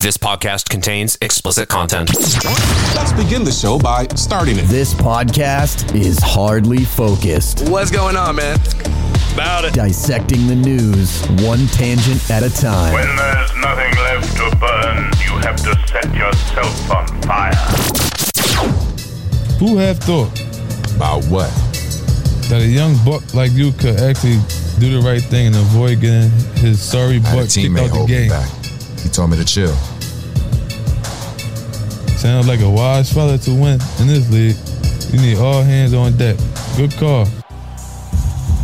This podcast contains explicit content. Let's begin the show by starting it. This podcast is hardly focused, What's going on, man? About it. dissecting the news one tangent at a time. When there's nothing left to burn, you have to set yourself on fire. Who have thought About what? that a young buck like you could actually do the right thing and avoid getting his sorry had a butt kicked teammate out the hold game? back. He told me to chill. Sounds like a wise fella to win in this league. You need all hands on deck. Good call.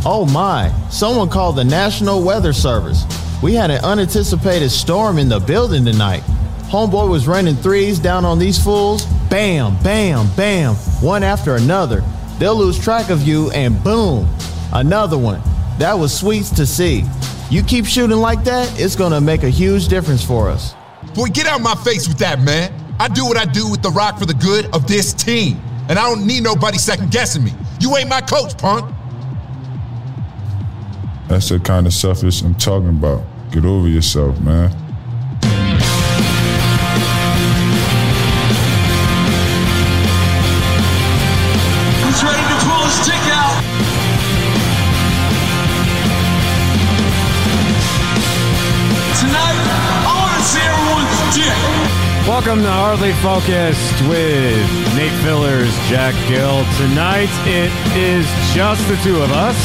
Oh my, someone called the National Weather Service. We had an unanticipated storm in the building tonight. Homeboy was running threes down on these fools. Bam, bam, bam, one after another. They'll lose track of you and boom, another one. That was sweets to see. You keep shooting like that, it's gonna make a huge difference for us. Boy, get out of my face with that, man. I do what I do with the rock for the good of this team. And I don't need nobody second guessing me. You ain't my coach, punk. That's the kind of selfish I'm talking about. Get over yourself, man. Who's ready to Welcome to Hardly Focused with Nate Fillers, Jack Gill. Tonight it is just the two of us.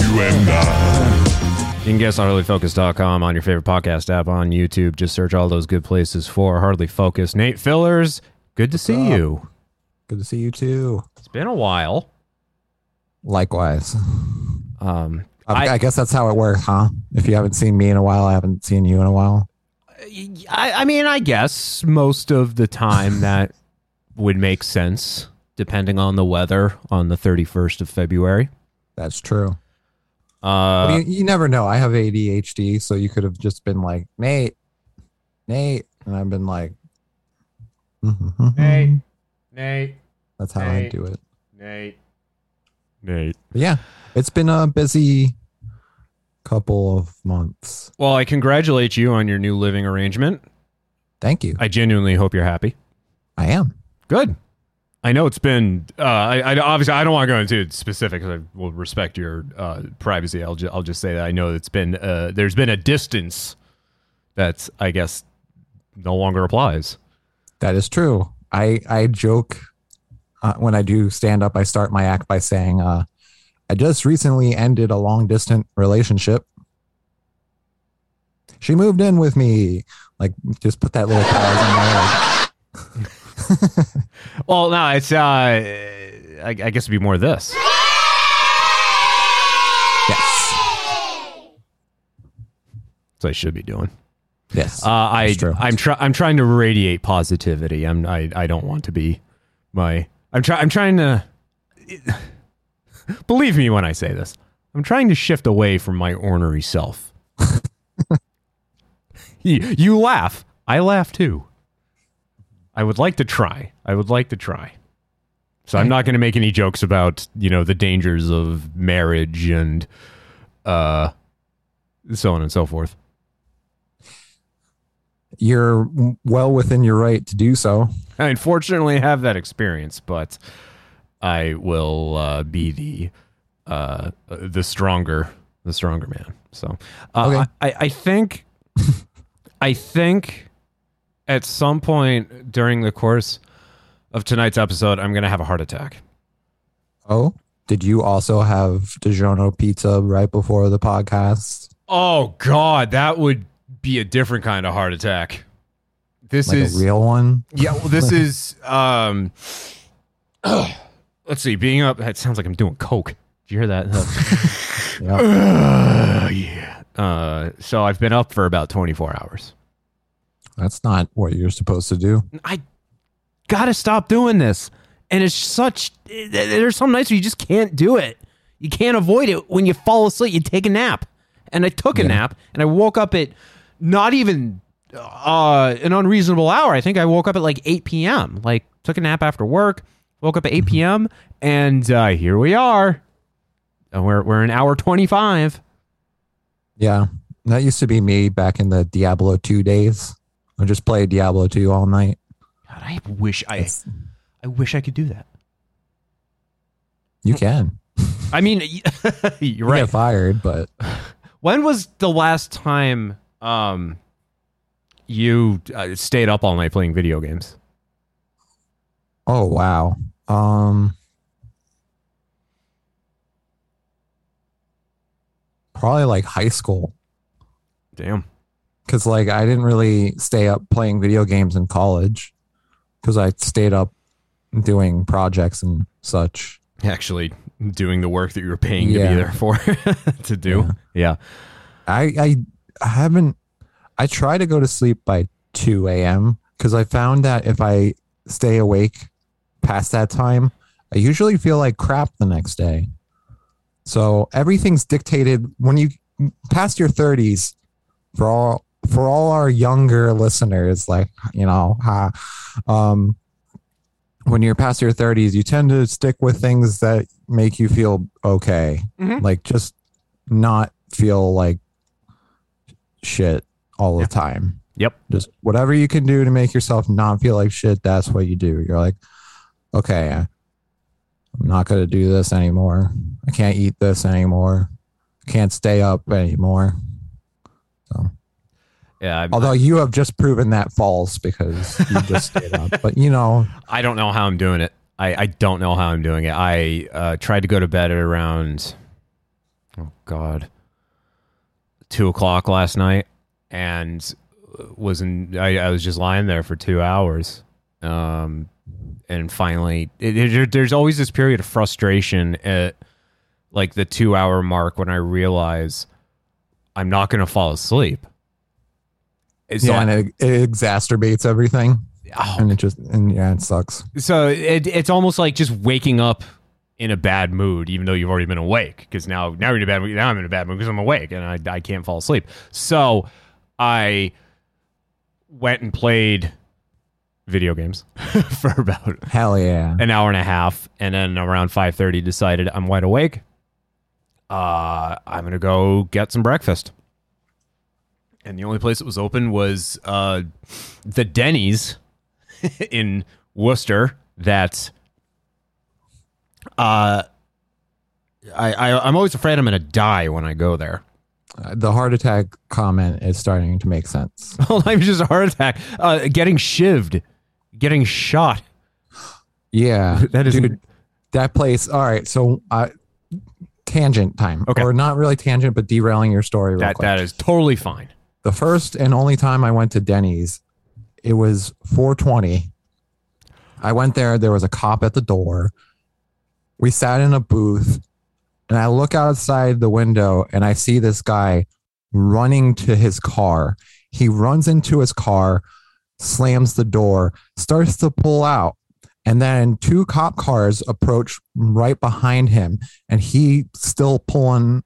You and I. You can guess on hardlyfocused.com on your favorite podcast app on YouTube. Just search all those good places for Hardly Focused. Nate Fillers, good to see you. Good to see you too. It's been a while. Likewise. Um, I, I- I guess that's how it works, huh? If you haven't seen me in a while, I haven't seen you in a while. I, I mean, I guess most of the time that would make sense, depending on the weather on the 31st of February. That's true. Uh, you, you never know. I have ADHD, so you could have just been like, Nate, Nate. And I've been like, Nate, Nate, that's how I do it. Nate, Nate. But yeah, it's been a busy couple of months. Well, I congratulate you on your new living arrangement. Thank you. I genuinely hope you're happy. I am. Good. I know it's been. Uh, I, I obviously I don't want to go into specifics. I will respect your uh, privacy. I'll ju- I'll just say that I know it's been. Uh, there's been a distance that I guess no longer applies. That is true. I I joke uh, when I do stand up. I start my act by saying, uh, "I just recently ended a long distance relationship." She moved in with me. Like, just put that little pause in there. Well, no, it's. Uh, I, I guess it'd be more this. Yes. That's what I should be doing. Yes. Uh, I, I'm, trying I'm trying to radiate positivity. I'm I I don't want to be my I'm trying I'm trying to believe me when I say this. I'm trying to shift away from my ornery self. you, laugh. I laugh too. I would like to try. I would like to try. So I'm not going to make any jokes about, you know, the dangers of marriage and uh so on and so forth. You're well within your right to do so. I unfortunately have that experience, but I will uh, be the uh, the stronger the stronger man. So uh, Okay. I, I think I think at some point during the course of tonight's episode, I'm going to have a heart attack. Oh, did you also have DiGiorno pizza right before the podcast? Oh God, that would be a different kind of heart attack. This Like is a real one? Yeah, well, this is um let's see, being up it sounds like I'm doing coke. Did you hear that? Uh, yeah. Uh so I've been up for about 24 hours. That's not what you're supposed to do. I got to stop doing this. And it's such there's some nights where you just can't do it. You can't avoid it when you fall asleep, you take a nap. And I took a Yeah. nap and I woke up at not even uh an unreasonable hour. I think I woke up at like 8 p.m. Like took a nap after work, woke up at 8 p.m. and uh here we are. And we're we're an hour 25. Yeah. That used to be me back in the Diablo 2 days. I just play Diablo 2 all night. God, I wish I, I wish I could do that. You can. I mean, you're You right. get fired, but When was the last time um you uh, stayed up all night playing video games? Oh wow. Um probably like high school. Damn. Cause like I didn't really stay up playing video games in college. Cause I stayed up doing projects and such. Actually doing the work that you were paying to be there for to do. Yeah. I I I haven't I try to go to sleep by 2 a.m. because I found that if I stay awake past that time, I usually feel like crap the next day. So everything's dictated when you past your 30s for all for all our younger listeners, like you know, ha, um, when you're past your 30s, you tend to stick with things that make you feel okay, Mhm. like just not feel like shit all the time. Yep. Just whatever you can do to make yourself not feel like shit, that's what you do. You're like, okay, I'm not going to do this anymore. I can't eat this anymore. I can't stay up anymore. So, Yeah. I, although you have just proven that false because you just stayed up, but you know, I don't know how I'm doing it. I, I don't know how I'm doing it. I uh, tried to go to bed at around, oh God, two o'clock last night, and was in. I, I was just lying there for two hours, um, and finally, it, it- there's always this period of frustration at like the two hour mark when I realize I'm not going to fall asleep. So yeah, and it, it exacerbates everything. Oh, And it just, and yeah, it sucks. so it, it's almost like just waking up in a bad mood, even though you've already been awake. Because now, now you're in a bad mood. Now I'm in a bad mood because I'm awake and I, I can't fall asleep. So I went and played video games for about Hell yeah. an hour and a half, and then around five thirty, decided I'm wide awake. Uh, I'm gonna go get some breakfast. And the only place that was open was uh, the Denny's in Worcester. That uh, I, I I'm always afraid I'm gonna die when I go there. Uh, The heart attack comment is starting to make sense. Well, I'm just a heart attack. Uh, getting shivved, getting shot. Yeah, That is- dude. That place. All right, so uh, tangent time, Okay. or not really tangent, but derailing your story. That quick. that is totally fine. the first and only time I went to Denny's, it was 420. I went there. There was a cop at the door. We sat in a booth, and I look outside the window and I see this guy running to his car. He runs into his car, slams the door, starts to pull out. And then two cop cars approach right behind him, and he still pulling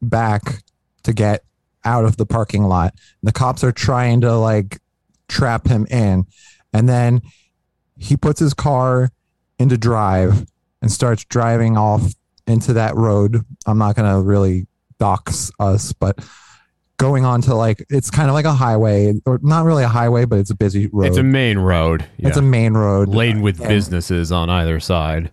back to get out of the parking lot. The cops are trying to like trap him in. And then he puts his car into drive and starts driving off into that road. I'm not going to really dox us, but going on to like, it's kind of like a highway, or not really a highway, but it's a busy road. It's a main road. It's a main road. laden with And- businesses on either side.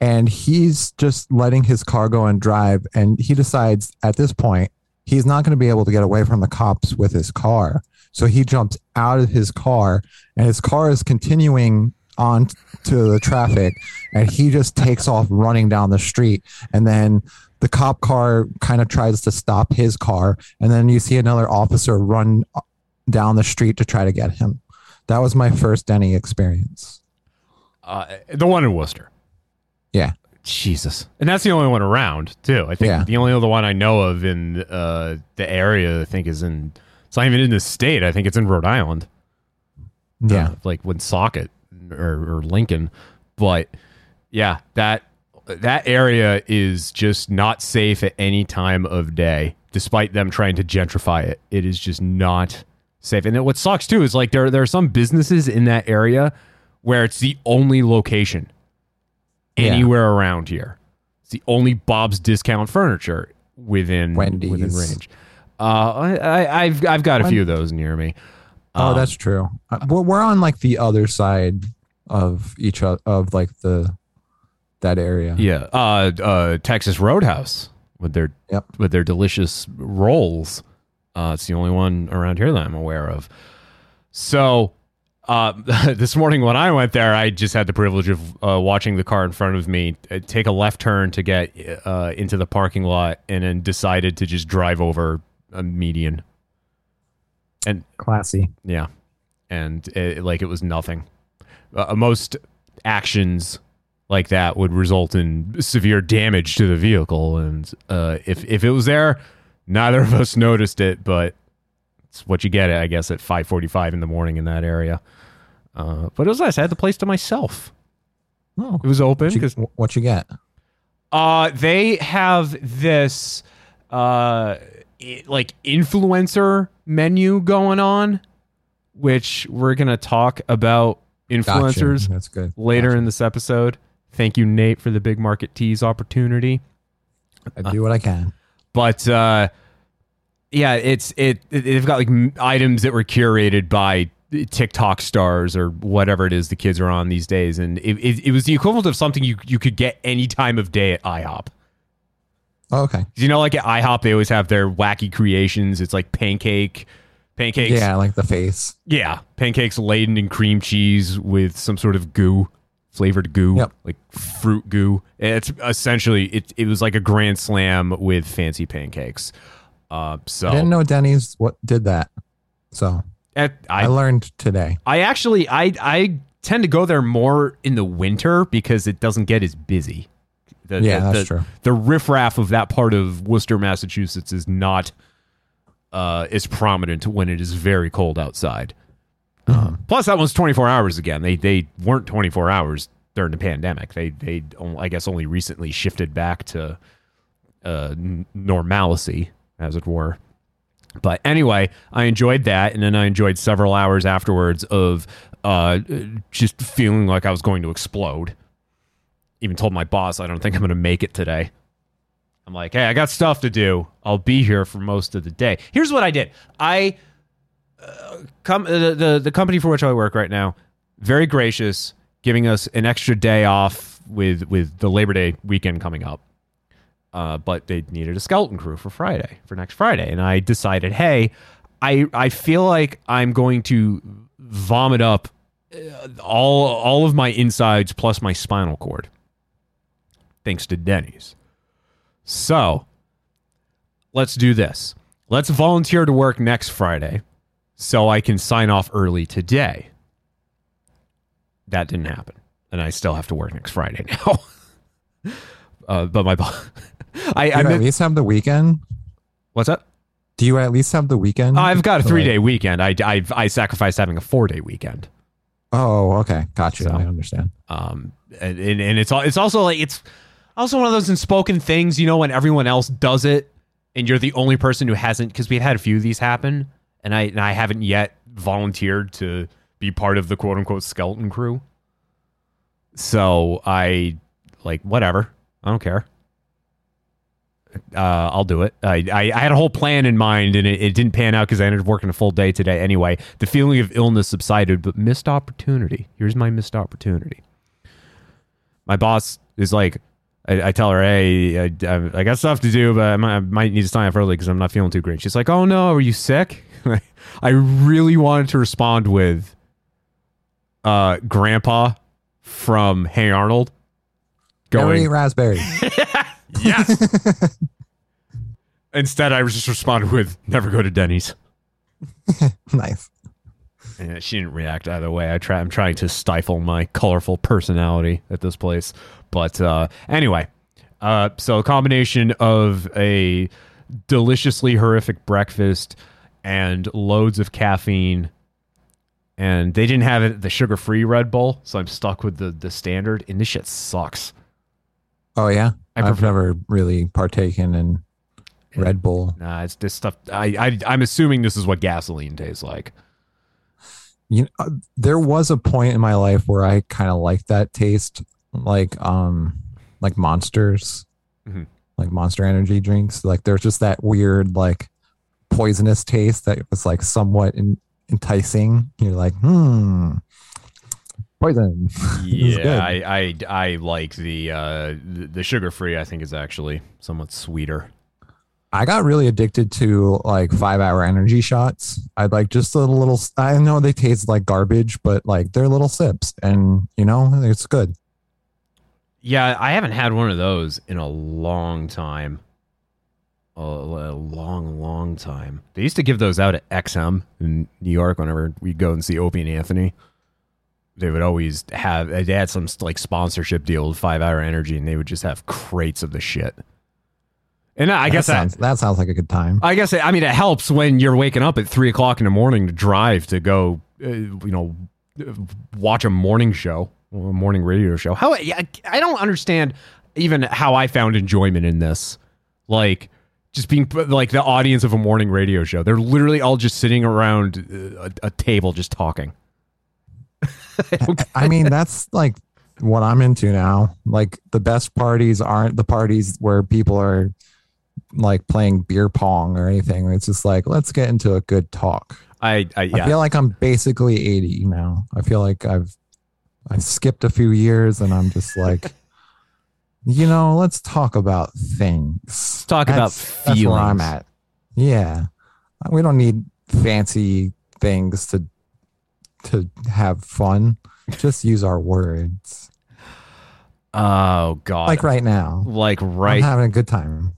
and he's just letting his car go and drive and he decides at this point he's not going to be able to get away from the cops with his car so he jumps out of his car and his car is continuing on to the traffic and he just takes off running down the street and then the cop car kind of tries to stop his car and then you see another officer run down the street to try to get him that was my first denny experience Uh, the one in Worcester. yeah Jesus. And that's the only one around, too. I think Yeah. the only other one I know of in uh, the area, I think, is in, it's not even in the state. I think it's in Rhode Island. yeah Uh, like Woonsocket or, or Lincoln. But yeah, that that area is just not safe at any time of day, despite them trying to gentrify it. It is just not safe. And then what sucks too is like there there are some businesses in that area where it's the only location Yeah. anywhere around here. It's the only Bob's Discount Furniture within Wendy's. within range. Uh, I, I, I've I've got a few of those near me. Oh, Um, that's true. Uh, We're, we're on like the other side of each other of like the that area. Yeah, uh, uh, Texas Roadhouse with their Yep. with their delicious rolls. Uh, it's the only one around here that I'm aware of. So, uh, this morning when I went there, I just had the privilege of uh, watching the car in front of me uh, take a left turn to get uh, into the parking lot, and then decided to just drive over a median. And Classy. yeah, and it, like it was nothing. Uh, most actions like that would result in severe damage to the vehicle, and uh, if if it was there, neither of us noticed it. But it's what you get, I guess, at five forty-five in the morning in that area. Uh, but it was nice. I had the place to myself. Oh, It was open what you, because what you get? uh, they have this uh, i- like influencer menu going on, which we're gonna talk about influencers Gotcha. That's good. later Gotcha. in this episode. Thank you, Nate, for the big market tease opportunity. I do what I can. But uh, yeah, it's it. it- They've got like items that were curated by TikTok stars or whatever it is the kids are on these days, and it, it, it was the equivalent of something you you could get any time of day at IHOP. Oh, okay. You know, like at IHOP, they always have their wacky creations. It's like pancake, pancakes. Yeah, I like the face. Yeah, pancakes laden in cream cheese with some sort of goo, flavored goo, Yep. like fruit goo. It's essentially it. It was like a grand slam with fancy pancakes. Uh, so I didn't know Denny's what did that. So at- I, I learned today. I actually I I tend to go there more in the winter because it doesn't get as busy. The, Yeah, the, that's the, true. The riffraff of that part of Worcester, Massachusetts, is not uh, as prominent when it is very cold outside. Mm-hmm. Uh, plus, that one's twenty four hours again. They they weren't twenty four hours during the pandemic. They they I guess only recently shifted back to uh, normalcy, as it were. But anyway, I enjoyed that, and then I enjoyed several hours afterwards of uh, just feeling like I was going to explode. Even told my boss, I don't think I'm going to make it today. I'm like, hey, I got stuff to do. I'll be here for most of the day. Here's what I did. I uh, come the, the the company for which I work right now, very gracious, giving us an extra day off with with the Labor Day weekend coming up uh, but they needed a skeleton crew for Friday, for next Friday. And I decided, hey, I I feel like I'm going to vomit up uh, all all of my insides plus my spinal cord, thanks to Denny's. So let's do this. Let's volunteer to work next Friday, so I can sign off early today. That didn't happen, and I still have to work next Friday now. uh, but my boss. I, I at least have the weekend? what's that? Do you at least have the weekend? I've got a three like- day weekend. I, I I sacrificed having a four day weekend. Oh, okay. Gotcha. So- I understand. Um, and, and, it's all it's also like it's also one of those unspoken things. You know, when everyone else does it, and you're the only person who hasn't. Because we've had a few of these happen, and I and I haven't yet volunteered to be part of the quote unquote skeleton crew. So I like whatever. I don't care. Uh, I'll do it. I, I, I had a whole plan in mind, and it, it didn't pan out because I ended up working a full day today. Anyway, the feeling of illness subsided, but missed opportunity. Here's my missed opportunity. My boss is like, I, I tell her, hey, I, I got stuff to do, but I might, I might need to sign up early because I'm not feeling too great. She's like, oh no, are you sick? I really wanted to respond with, uh, Grandpa from Hey Arnold. Going, eat raspberry. Yes. Instead, I just responded with "Never go to Denny's." nice. And she didn't react either way. I try. I'm trying to stifle my colorful personality at this place. But uh, anyway, uh, so a combination of a deliciously horrific breakfast and loads of caffeine. And they didn't have it the sugar free Red Bull, so I'm stuck with the the standard. And this shit sucks. Oh yeah. I I've never really partaken in Red Bull. Nah, it's this stuff. I, I I'm assuming this is what gasoline tastes like. You know, uh, there was a point in my life where I kind of liked that taste, like um, like monsters, Mhm. like Monster Energy drinks. Like there's just that weird like poisonous taste that was like somewhat in, enticing. You're like, hmm, poison. It was good. Yeah, I, I I like the uh, the, the sugar free. I think is actually somewhat sweeter. I got really addicted to like five hour energy shots. I'd like just a little, I know they taste like garbage, but like they're little sips and you know, it's good. Yeah, I haven't had one of those in a long time. A, a long, long time. They used to give those out at XM in New York whenever we'd go and see Opie and Anthony. They would always have they had some like sponsorship deal with Five Hour Energy, and they would just have crates of the shit. And I That guess that, sounds, that sounds like a good time. I guess I mean it helps when you're waking up at three o'clock in the morning to drive to go, uh, you know, watch a morning show, a morning radio show. How yeah, I don't understand even how I found enjoyment in this, like just being like the audience of a morning radio show. They're literally all just sitting around uh, a, a table just talking. I mean, that's like what I'm into now. Like the best parties aren't the parties where people are like playing beer pong or anything. It's just like let's get into a good talk. I I, yeah. I feel like I'm basically 80 now. I feel like I've I've skipped a few years and I'm just like you know, let's talk about things. Let's talk about That's where I'm at. Yeah. We don't need fancy things to to have fun. Just use our words. oh god, Like right now. like I'm right. having a good time.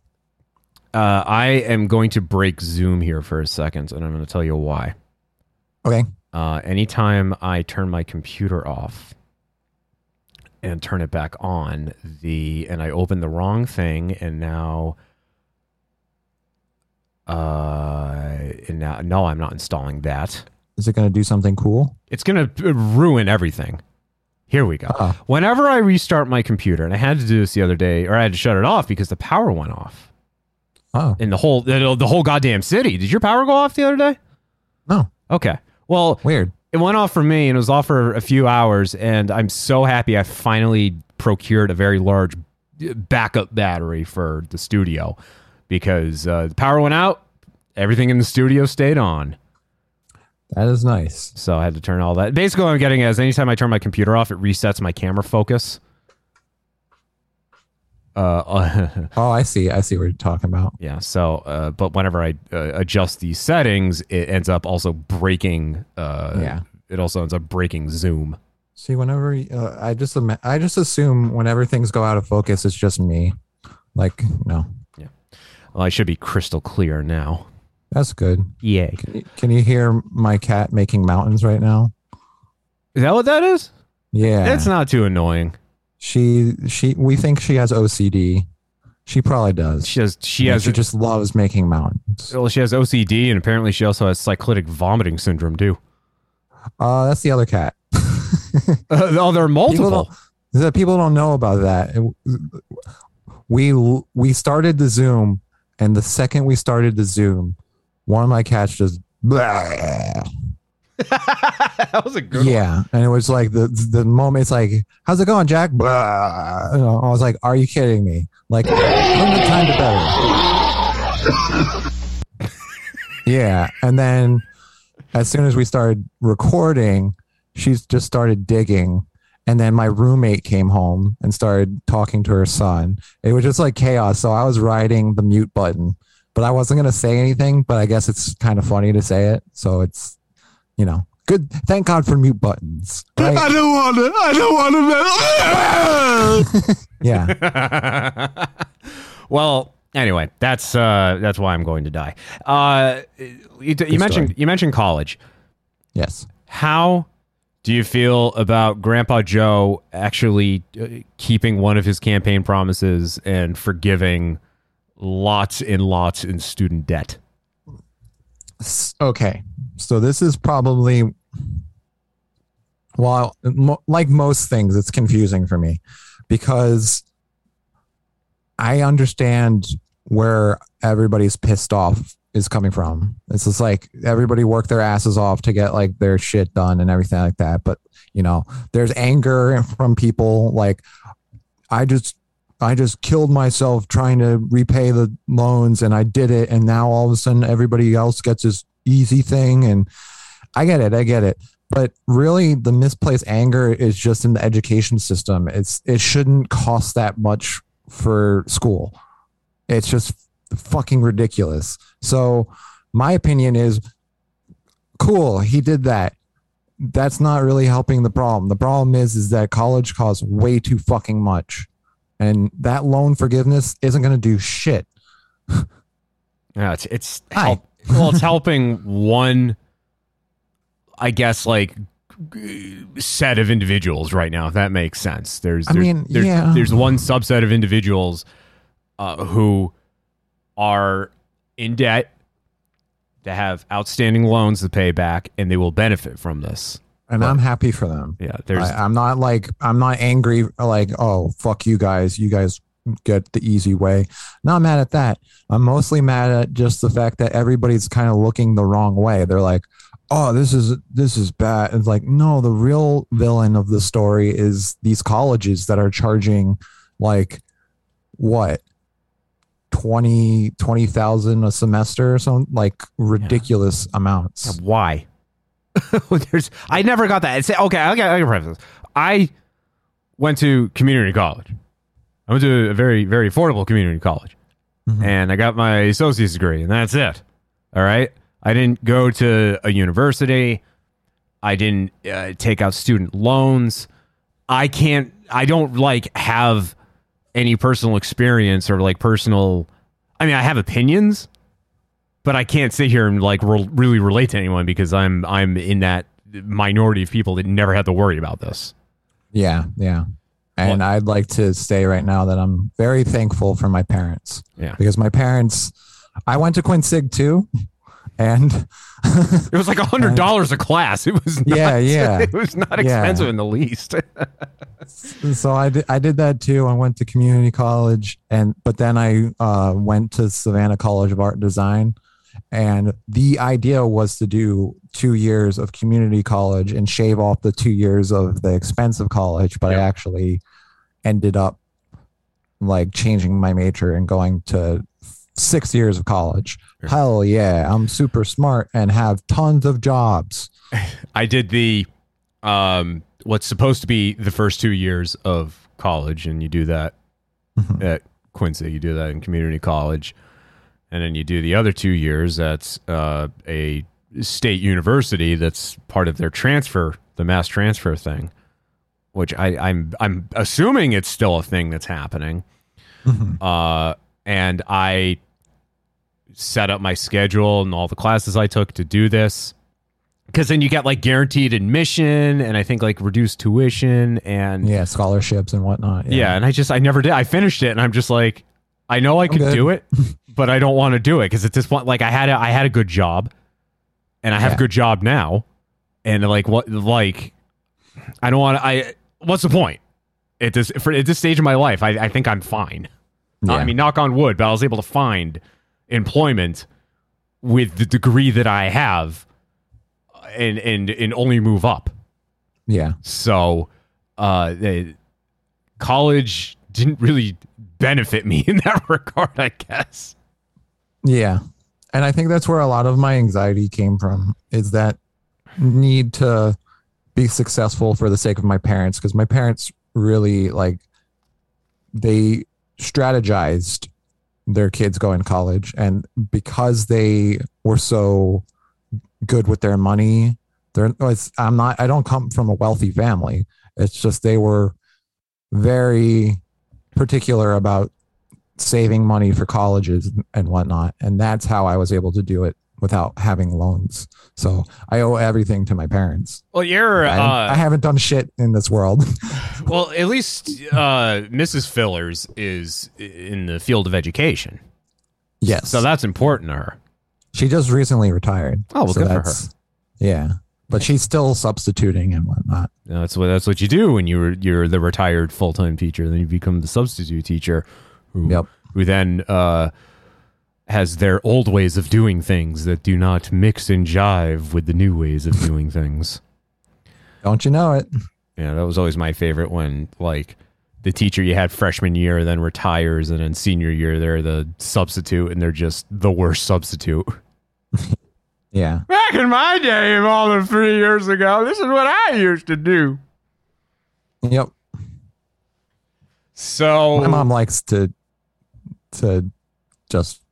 Uh, I am going to break Zoom here for a second, and I'm going to tell you why. Okay. Uh, anytime I turn my computer off and turn it back on, the and I open the wrong thing, and now, uh, and now no, I'm not installing that. Is it going to do something cool? It's going to ruin everything. Here we go. Uh-oh. Whenever I restart my computer, and I had to do this the other day, or I had to shut it off because the power went off Oh, in the whole the, the whole goddamn city. Did your power go off the other day? no. Okay. Well, Weird. It went off for me and it was off for a few hours and i'm so happy i finally procured a very large backup battery for the studio because uh, the power went out everything in the studio stayed on That is nice. so i had to turn all that basically what i'm getting is anytime i turn my computer off it resets my camera focus uh, Oh, I see. I see what you're talking about. yeah so uh, but whenever i uh, adjust these settings it ends up also breaking uh, Yeah. it also ends up breaking zoom See, whenever uh, I just I just assume whenever things go out of focus, it's just me. Like, no, Yeah. well i should be crystal clear now that's good. Yay. Can can you hear my cat making mountains right now? Is that what that is? Yeah, It's not too annoying. She she. We think she has OCD. She probably does. She has she And has she just loves making mountains. well, she has OCD and apparently she also has cyclitic vomiting syndrome too. Uh, that's the other cat. Uh, oh, there are People multiple. don't, the people don't know about that. We we started the Zoom, and the second we started the Zoom, one of my cats just. that was a good yeah, and it was like the the moment it's like, "How's it going, Jack?" Blah. You know, I was like, "Are you kidding me?" Like, from the time to better. yeah, and then as soon as we started recording, she's just started digging. And then my roommate came home and started talking to her son. It was just like chaos. So I was riding the mute button, but I wasn't going to say anything. But I guess it's kind of funny to say it. So it's, you know, good. Thank God for mute buttons. Right? don't want to. I don't want to. Yeah. well, anyway, that's uh that's why I'm going to die. Uh you, you mentioned story. you mentioned college. yes. How do you feel about Grandpa Joe actually uh, keeping one of his campaign promises and forgiving lots and lots in student debt? Okay. So this is probably, well, like most things, it's confusing for me because I understand where everybody's pissed off is coming from. It's just like everybody worked their asses off to get like their shit done and everything like that. But, you know, there's anger from people like, I just I just killed myself trying to repay the loans and I did it. And now all of a sudden everybody else gets this easy thing. And I get it. I get it. But really the misplaced anger is just in the education system. It's, it shouldn't cost that much for school. It's just fucking ridiculous. So my opinion is cool. He did that. That's not really helping the problem. The problem is, is that college costs way too fucking much and that loan forgiveness isn't going to do shit. Yeah, it's it's help, well, it's helping one, I guess, like set of individuals right now. If that makes sense. There's, I there's mean, there's, yeah. there's one subset of individuals uh, who are in debt, to have outstanding loans to pay back, and they will benefit from this. and I'm happy for them. Yeah, there's I, I'm not like I'm not angry like oh fuck you guys, you guys get the easy way. Not mad at that. I'm mostly mad at just the fact that everybody's kind of looking the wrong way. They're like, oh this is this is bad. It's like no, the real villain of the story is these colleges that are charging like what 20 20,000 a semester or something like ridiculous amounts. why? There's, I never got that. It's, okay, okay, I can preface this. I went to community college. I went to a very, very affordable community college, and I got my associate's degree, and that's it. All right. I didn't go to a university. I didn't uh, take out student loans. I can't. I don't like have any personal experience or like personal. I mean, I have opinions, but I can't sit here and like re- really relate to anyone because I'm I'm in that minority of people that never had to worry about this. Yeah, yeah. And I'd like to say right now that I'm very thankful for my parents. Yeah. Because my parents, I went to Quincy too, and It was like a hundred dollars a class. It was not, Yeah, yeah. It was not Yeah. expensive in the least. so I did, I did that too. I went to community college, and but then I uh, went to Savannah College of Art and Design, and the idea was to do two years of community college and shave off the two years of the expensive college. But I actually ended up like changing my major and going to six years of college. Hell yeah, I'm super smart and have tons of jobs. I did the um what's supposed to be the first two years of college, and you do that at Quincy. You do that in community college, and then you do the other two years at uh, a state university that's part of their transfer, the mass transfer thing. Which I, I'm I'm assuming it's still a thing that's happening. Uh, and I set up my schedule and all the classes I took to do this. Because then you get like guaranteed admission and I think like reduced tuition and Yeah, scholarships and whatnot. yeah. and I just I never did. I finished it and I'm just like, I know I could good. do it, but I don't want to do it because at this point, like I had a I had a good job, and I have a good job now, and like what like I don't want. I what's the point at this for at this stage of my life? I I think I'm fine. Uh, I mean, knock on wood, but I was able to find employment with the degree that I have, and and and only move up. Yeah. So, uh, college didn't really benefit me in that regard, I guess. Yeah. And I think that's where a lot of my anxiety came from is that need to be successful for the sake of my parents because my parents really like they strategized their kids going to college and because they were so good with their money they're it's, I'm not I don't come from a wealthy family it's just they were very particular about saving money for colleges and whatnot. And that's how I was able to do it without having loans. So I owe everything to my parents. Well, you're, I, uh, I haven't done shit in this world. well, at least uh, Mrs. Fillers is in the field of education. yes. So that's important to her. she just recently retired. Oh, well, So good for her. Yeah. But she's still substituting and whatnot. That's what that's what you do when you're you're the retired full time teacher. Then you become the substitute teacher, who Yep. who then uh, has their old ways of doing things that do not mix and jive with the new ways of doing things. Don't you know it? Yeah, that was always my favorite when like the teacher you had freshman year then retires and in senior year they're the substitute and they're just the worst substitute. Yeah. Back in my day, all the three years ago, this is what I used to do. Yep. So My mom likes to to just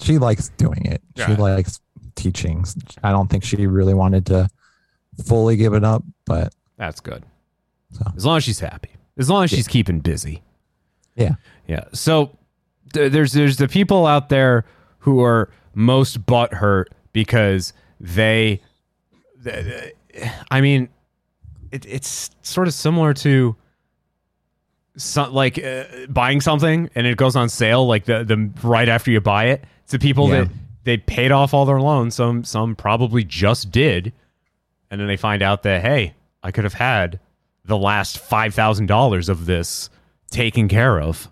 she likes doing it. She likes teaching. I don't think she really wanted to fully give it up, but That's good. So. As long as she's happy. As long as she's keeping busy. yeah. Yeah. So th- there's there's the people out there who are most butthurt because they, th- th- I mean, it, it's sort of similar to some, like uh, buying something and it goes on sale like the the right after you buy it. The people Yeah. that they paid off all their loans. Some some probably just did, and then they find out that hey, I could have had the last five thousand dollars of this taken care of.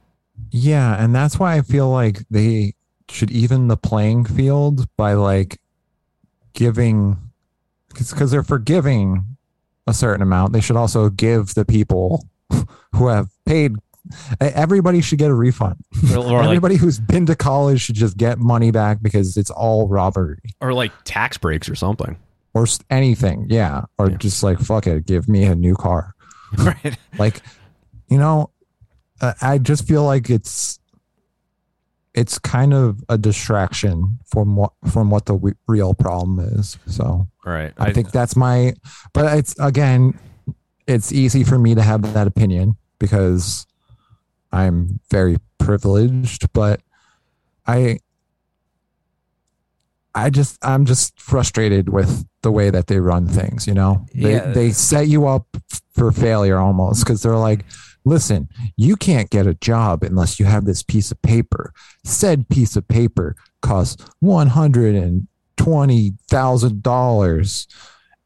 Yeah, and that's why I feel like they should even the playing field by like giving because they're forgiving a certain amount. They should also give the people who have paid. Everybody should get a refund. Or like, Everybody who's been to college should just get money back because it's all robbery or like tax breaks or something. or anything. Yeah, or just like fuck it, give me a new car. right. like you know uh, i just feel like it's it's kind of a distraction from what from what the w- real problem is so Right. i, think that's my but it's again it's easy for me to have that opinion because i'm very privileged but i i just i'm just frustrated with the way that they run things you know? They Yeah. they set you up for failure almost because they're like listen you can't get a job unless you have this piece of paper. Said piece of paper costs $120000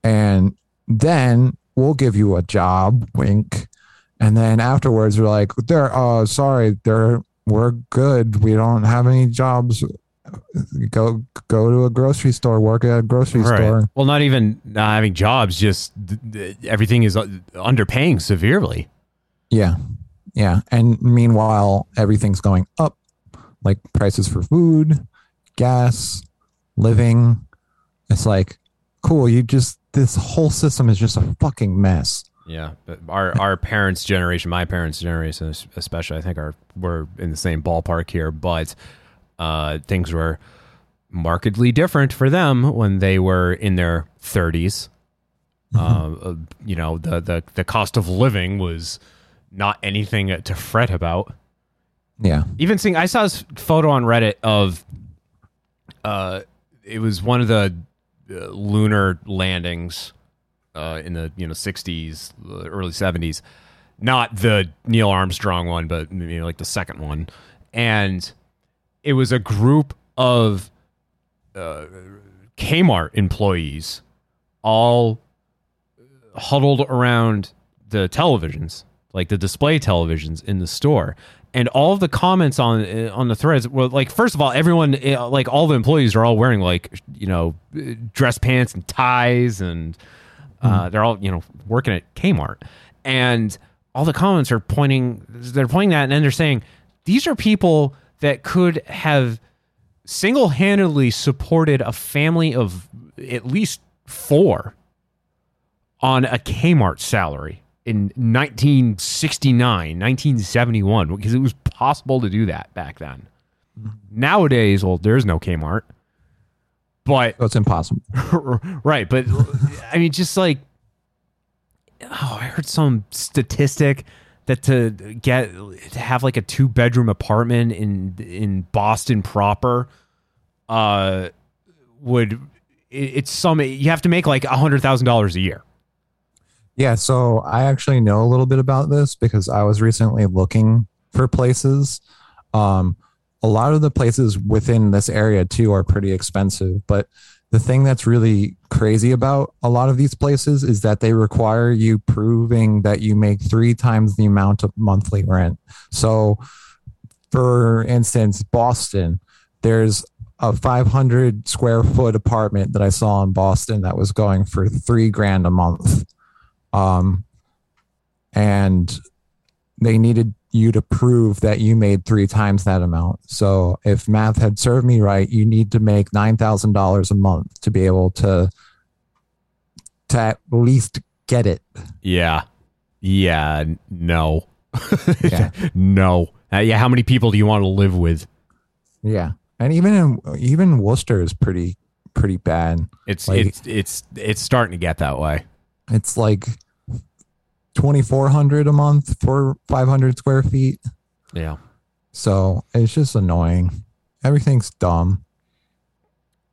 and then we'll give you a job wink and then afterwards we're like they're uh sorry they're we're good we don't have any jobs go go to a grocery store work at a grocery Right. store Well, not even not having jobs, just th- th- everything is uh, underpaying severely. Yeah. Yeah. And meanwhile, everything's going up like prices for food, gas, living. It's like, cool. You just, this whole system is just a fucking mess. Yeah, but our our parents' generation, my parents' generation, especially, I think are we're in the same ballpark here. But uh, things were markedly different for them when they were in their 30s. Uh, uh, you know, the, the the cost of living was not anything to fret about. Yeah. Even seeing, I saw this photo on Reddit of, uh, it was one of the uh, lunar landings, uh, in the you know '60s, uh, early '70s, not the Neil Armstrong one, but you know like the second one, and it was a group of uh, Kmart employees, all huddled around the televisions, like the display televisions in the store. And all of the comments on uh, on the threads were like, first of all, everyone, uh, like all the employees, are all wearing like you know dress pants and ties, and uh, they're all you know working at Kmart. And all the comments are pointing, they're pointing at, and then they're saying these are people that could have single handedly supported a family of at least four on a Kmart salary in 1969, 1971, because it was possible to do that back then. Nowadays, well, there's no Kmart, but it's impossible. right. But I mean, just like, oh, I heard some statistic that to get to have like a two bedroom apartment in in Boston proper, uh, would it, it's some you have to make like a hundred thousand dollars a year. Yeah, so I actually know a little bit about this because I was recently looking for places. Um, a lot of the places within this area too are pretty expensive, but the thing that's really crazy about a lot of these places is that they require you proving that you make three times the amount of monthly rent. So, for instance, Boston, there's a 500 square foot apartment that I saw in Boston that was going for three grand a month um, and they needed you to prove that you made three times that amount. So if math had served me right, you need to make nine thousand dollars a month to be able to to at least get it. Yeah. Yeah. No. Yeah. no. Uh, yeah. How many people do you want to live with? Yeah, and even in even Worcester is pretty pretty bad. It's Like- it's it's it's starting to get that way. It's like twenty four hundred a month for five hundred square feet. Yeah. So it's just annoying. Everything's dumb.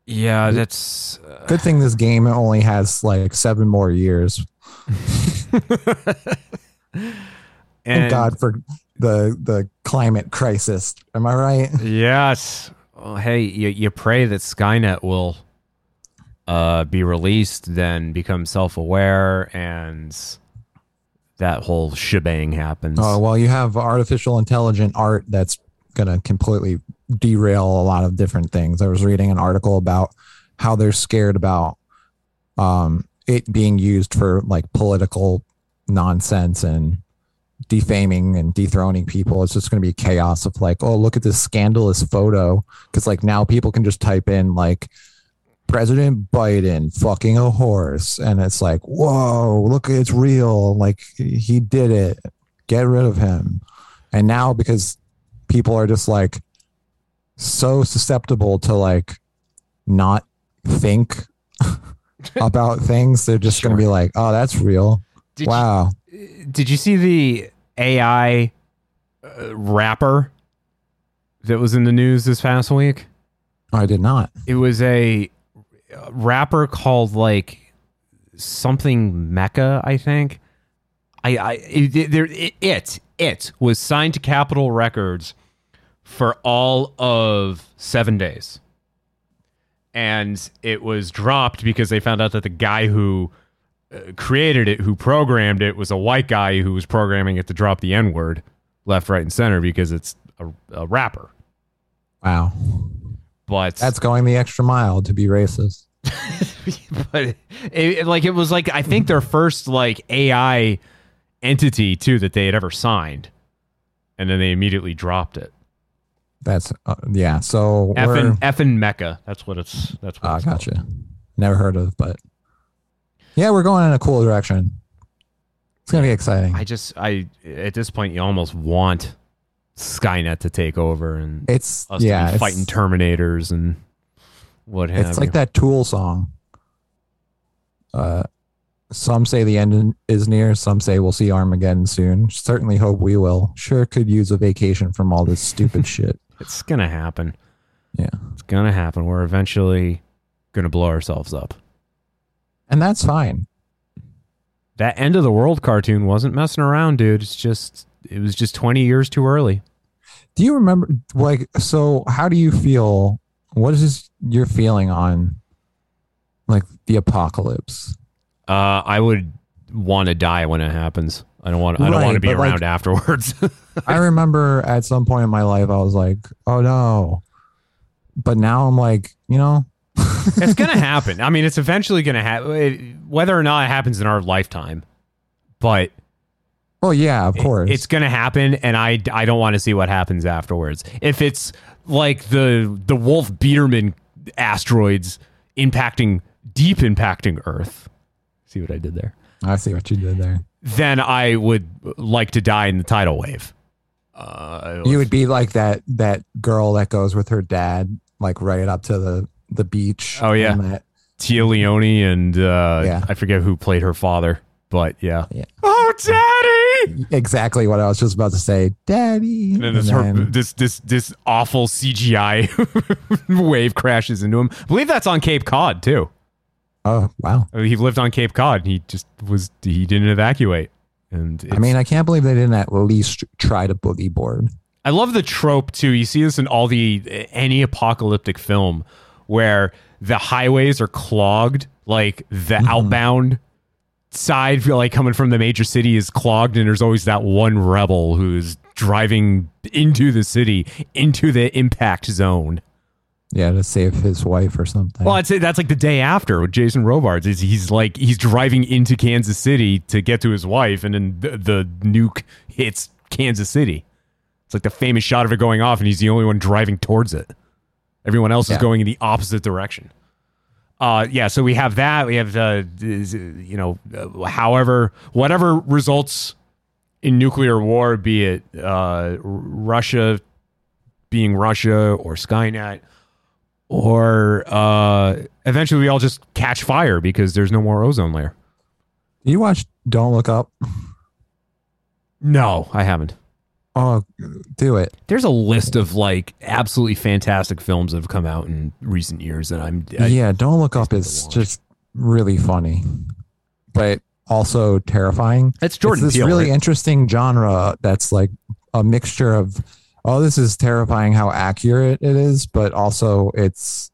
Yeah. That's uh, Good thing this game only has like seven more years. and Thank God for the the climate crisis. Am I right? Yes. Well, hey, you, you pray that Skynet will uh, be released, then become self aware, and that whole shebang happens. Oh well, you have artificial intelligent art that's gonna completely derail a lot of different things. I was reading an article about how they're scared about um, it being used for like political nonsense and defaming and dethroning people. It's just going to be chaos of like, oh, look at this scandalous photo. Because like now people can just type in like President Biden fucking a horse, and it's like, whoa, look, it's real. Like he did it. Get rid of him. And now because people are just like so susceptible to like not think about things, they're just going to be like, oh, that's real. Did you- wow. Did you see the AI uh, rapper that was in the news this past week? I did not. It was a rapper called like something Meka, I think. I, I it, it- it it was signed to Capitol Records for all of seven days, and it was dropped because they found out that the guy who uh, created it, who programmed it, was a white guy who was programming it to drop the N word left, right, and center because it's a, a rapper. Wow. But That's going the extra mile to be racist. but it, it- like it was like I think their first like AI entity too that they had ever signed, and then they immediately dropped it. That's uh, yeah. So Effin FN Meka. That's what it's. That's what. Ah, it's called. gotcha. Never heard of, but yeah, we're going in a cool direction. It's gonna be exciting. I just I at this point you almost want Skynet to take over and It's us yeah, be it's, fighting Terminators and what have it's like you. that Tool song. Uh, some say the end is near. Some say we'll see Armageddon soon. Certainly hope we will. Sure, could use a vacation from all this stupid shit. It's gonna happen. Yeah, It's gonna happen. We're eventually gonna blow ourselves up. and that's fine. That end of the world cartoon wasn't messing around, dude. It's just it was just 20 years too early. Do you remember like so how do you feel what is your feeling on like the apocalypse? Uh, I would want to die when it happens. I don't want. I don't Right, want to be but, like- around afterwards. I remember at some point in my life I was like, "Oh no." But now I'm like, you know, it's gonna happen. I mean, it's eventually gonna happen, whether or not it happens in our lifetime. But well, yeah, of course. it's gonna happen, and I I don't want to see what happens afterwards. If it's like the the Wolf Biederman asteroids impacting deep impacting Earth. See what I did there? I see what you did there. Then I would like to die in the tidal wave. Uh, You would be like that that girl that goes with her dad like right up to the the beach. Oh, yeah. that- Téa Leoni and uh, Yeah. I forget who played her father, but yeah. Yeah. Oh, daddy! Exactly what I was just about to say. Daddy. And then this, And her, this this this awful CGI wave crashes into him. I believe that's on Cape Cod too. oh wow. I mean, He lived on Cape Cod. He just was he didn't evacuate. And I mean, I can't believe they didn't at least try to boogie board. I love the trope too. You see this in all the any apocalyptic film where the highways are clogged, like the mm-hmm. outbound side, feel like coming from the major city is clogged, and there's always that one rebel who's driving into the city, into the impact zone. Yeah, to save his wife or something. Well, I'd say that's like the day after with Jason Robards. Is he's like he's driving into Kansas City to get to his wife, and then the, the nuke hits Kansas City. It's like the famous shot of it going off, and he's the only one driving towards it. Everyone else is going in the opposite direction. Uh, yeah, so we have that. We have, uh, is, uh, you know, uh, however, whatever results in nuclear war, be it uh, Russia being Russia or Skynet, or uh, eventually we all just catch fire because there's no more ozone layer. You watch Don't Look Up? No, I haven't. Oh, do it. There's a list of like absolutely fantastic films that have come out in recent years that I'm. I, yeah, Don't Look Up It's just really funny, but also terrifying. It's Jordan this Peele, really right? interesting genre that's like a mixture of oh, this is terrifying how accurate it is, but also it's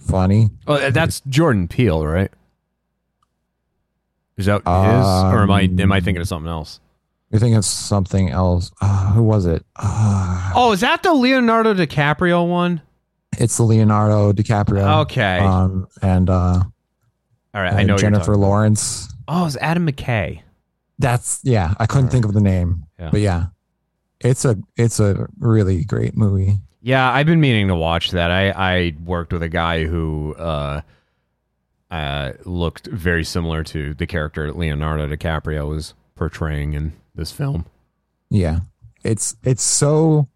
funny. Oh, that's Jordan Peele, right? Is that his, or am I am I um, thinking of something else? You're thinking of something else. Uh, who was it? Uh, Oh, is that the Leonardo DiCaprio one? it's the Leonardo DiCaprio. Okay. Um, and uh, All right, uh, I know Jennifer talking about. Lawrence. Oh, it's Adam McKay. That's yeah. I couldn't think of the name, Yeah. but yeah, it's a it's a really great movie. Yeah, I've been meaning to watch that. I I worked with a guy who uh, uh, looked very similar to the character Leonardo DiCaprio was portraying in this film. Yeah, it's it's so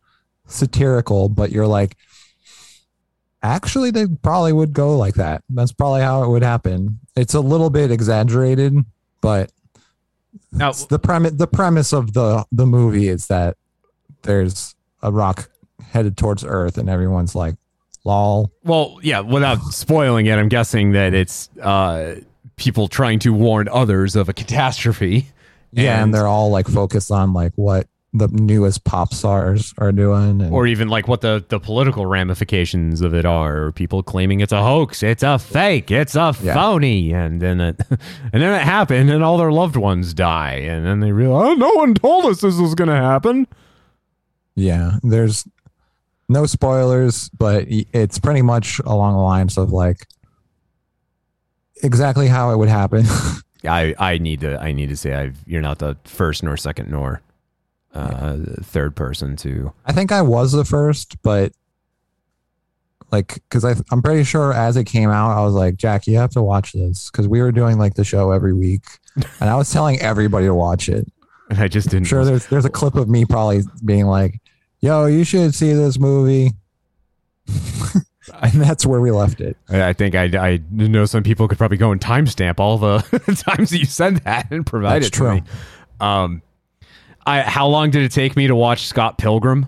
satirical, but you're like, actually, they probably would go like that. That's probably how it would happen. It's a little bit exaggerated, but Now, the premise the premise of the the movie is that there's a rock headed towards Earth, and everyone's like, "Lol." well, yeah, without spoiling it, I'm guessing that it's uh, people trying to warn others of a catastrophe. Yeah, and, they're all like focused on like what the newest pop stars are doing, and or even like what the, the political ramifications of it are. Or people claiming it's a hoax, it's a fake, it's a Yeah. phony, and then it and then it happened, and all their loved ones die, and then they realize, oh, no one told us this was going to happen. yeah, there's no spoilers, but it's pretty much along the lines of like exactly how it would happen. I I need to I need to say I've you're not the first nor second nor uh, third person to I think I was the first, but like because I I'm pretty sure as it came out, I was like, Jack, you have to watch this because we were doing like the show every week, and I was telling everybody to watch it. and I just I'm didn't sure there's there's a clip of me probably being like, "Yo, you should see this movie," and that's where we left it. I think I, I know some people could probably go and timestamp all the times that you said that and provide That's it to true. me. Um, I how long did it take me to watch Scott Pilgrim?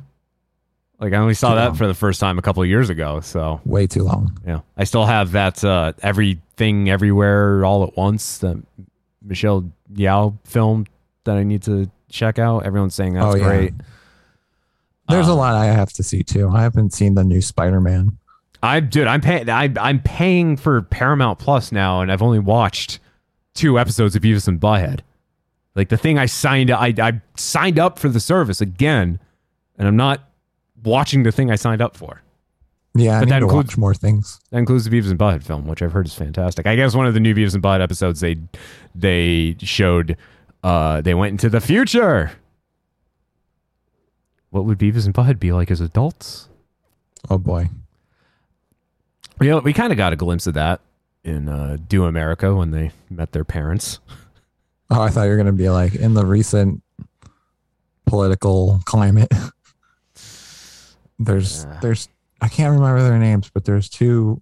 Like I only saw Too that long. for the first time a couple of years ago. So Way too long. yeah, I still have that uh, everything everywhere all at once that Michelle Yeoh film that I need to check out. Everyone's saying that's Oh, yeah. great. There's a Um, lot I have to see too. I haven't seen the new Spider-Man. I dude, I'm paying. I, I'm paying for Paramount Plus now, and I've only watched two episodes of Beavis and Butthead. Like the thing I signed, I I signed up for the service again, and I'm not watching the thing I signed up for. Yeah, But that to includes- watch more things. That includes the Beavis and Butthead film, which I've heard is fantastic. I guess one of the new Beavis and Butthead episodes they they showed uh they went into the future. What would Beavis and Butthead be like as adults? Oh boy. Yeah, we kind of got a glimpse of that in uh, Do America when they met their parents. Oh, I thought you were gonna be like in the recent political climate. there's Yeah. there's I can't remember their names, but there's two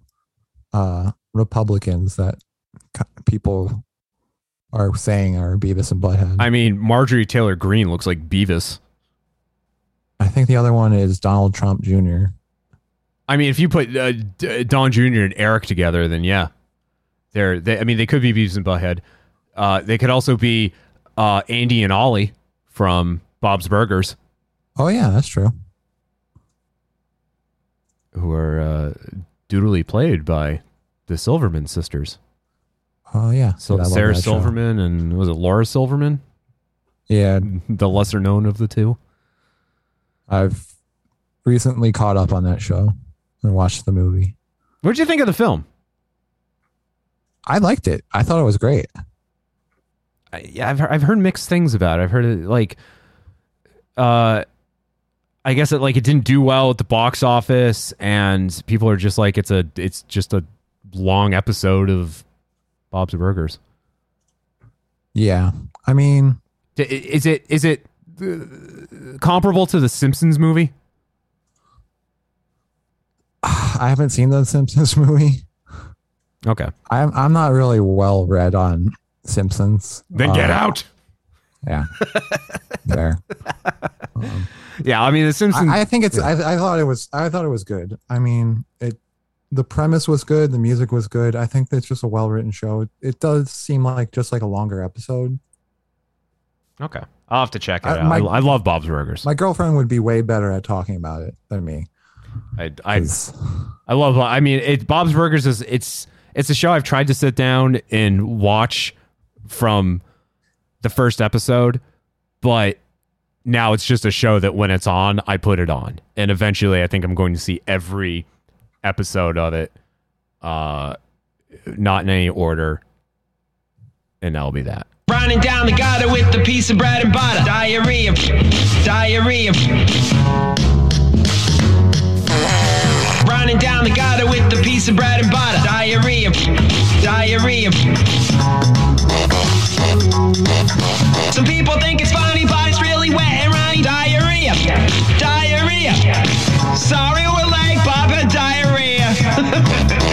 uh Republicans that people are saying are Beavis and Butthead. I mean, Marjorie Taylor Greene looks like Beavis. I think the other one is Donald Trump Jr. I mean, if you put uh, D- Don Jr. and Eric together, then yeah, they're. They, I mean, they could be Beavis and Butthead. Uh, they could also be uh, Andy and Ollie from Bob's Burgers, Oh yeah, that's true. who are uh, doodly played by the Silverman sisters. Oh yeah. So Dude, I love Sarah that show. Silverman and was it Laura Silverman, Yeah, the lesser known of the two? I've recently caught up on that show and watched the movie. What did you think of the film? I liked it. I thought it was great. I- yeah, I've heard, I've heard mixed things about it. I've heard it like uh, I guess it like it didn't do well at the box office, and people are just like it's a it's just a long episode of Bob's Burgers. Yeah. I mean, Is it is it uh, comparable to the Simpsons movie? I haven't seen the Simpsons movie. Okay, I'm I'm not really well read on Simpsons. then get Uh, out. Yeah. Fair. Yeah, I mean the Simpsons. I, I think it's. I, I thought it was. I thought it was good. I mean, it. The premise was good. The music was good. I think it's just a well written show. It, it does seem like just like a longer episode. okay, I'll have to check it I- out. my- I, I love Bob's Burgers. My girlfriend would be way better at talking about it than me. I I 'cause- I love. I mean, it, Bob's Burgers is it's it's a show I've tried to sit down and watch from the first episode, but now it's just a show that when it's on, I put it on, and eventually, I think I'm going to see every episode of it, uh, not in any order, and that'll be that. Running down the gutter with a piece of bread and butter. Diarrhea, diarrhea. Running down the gutter with a piece of bread and butter. Diarrhea, diarrhea. Some people think it's funny, but it's really wet and runny. Diarrhea, diarrhea. Sorry, we're late, Baba. Diarrhea.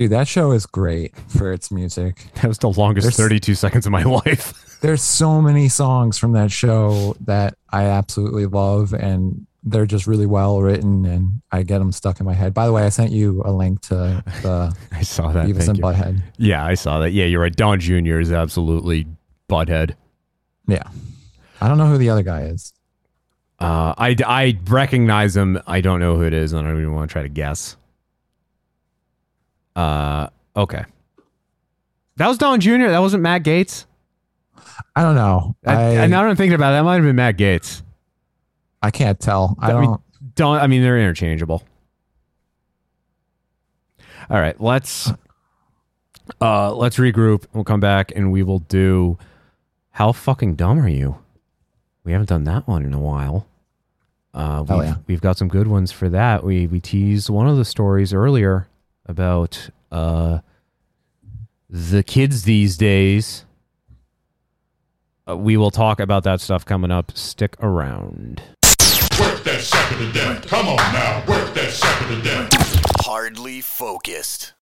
Dude, that show is great for its music. That was the longest There's- 32 seconds of my life. There's so many songs from that show that I absolutely love, and they're just really well written, and I get them stuck in my head. By the way, I sent you a link to the I saw that. Beavis thank and you. Butthead. Yeah, I saw that. Yeah, you're right. Don Jr. is absolutely butthead. Yeah, I don't know who the other guy is. Uh, I, I recognize him. I don't know who it is, and I don't even want to try to guess. Uh, okay. That was Don Jr. That wasn't Matt Gaetz. I don't know. I, I, and now that I'm thinking about it, that might have been Matt Gaetz. I can't tell. I I don't. mean. I mean, they're interchangeable. All right, let's uh let's regroup. We'll come back and we will do. How fucking dumb are you? We haven't done that one in a while. Uh, we've, yeah. we've got some good ones for that. We we teased one of the stories earlier about uh the kids these days. Uh, we will talk about that stuff coming up. Stick around. Work that sucker to death. Come on now, work that sucker to death. Hardly focused.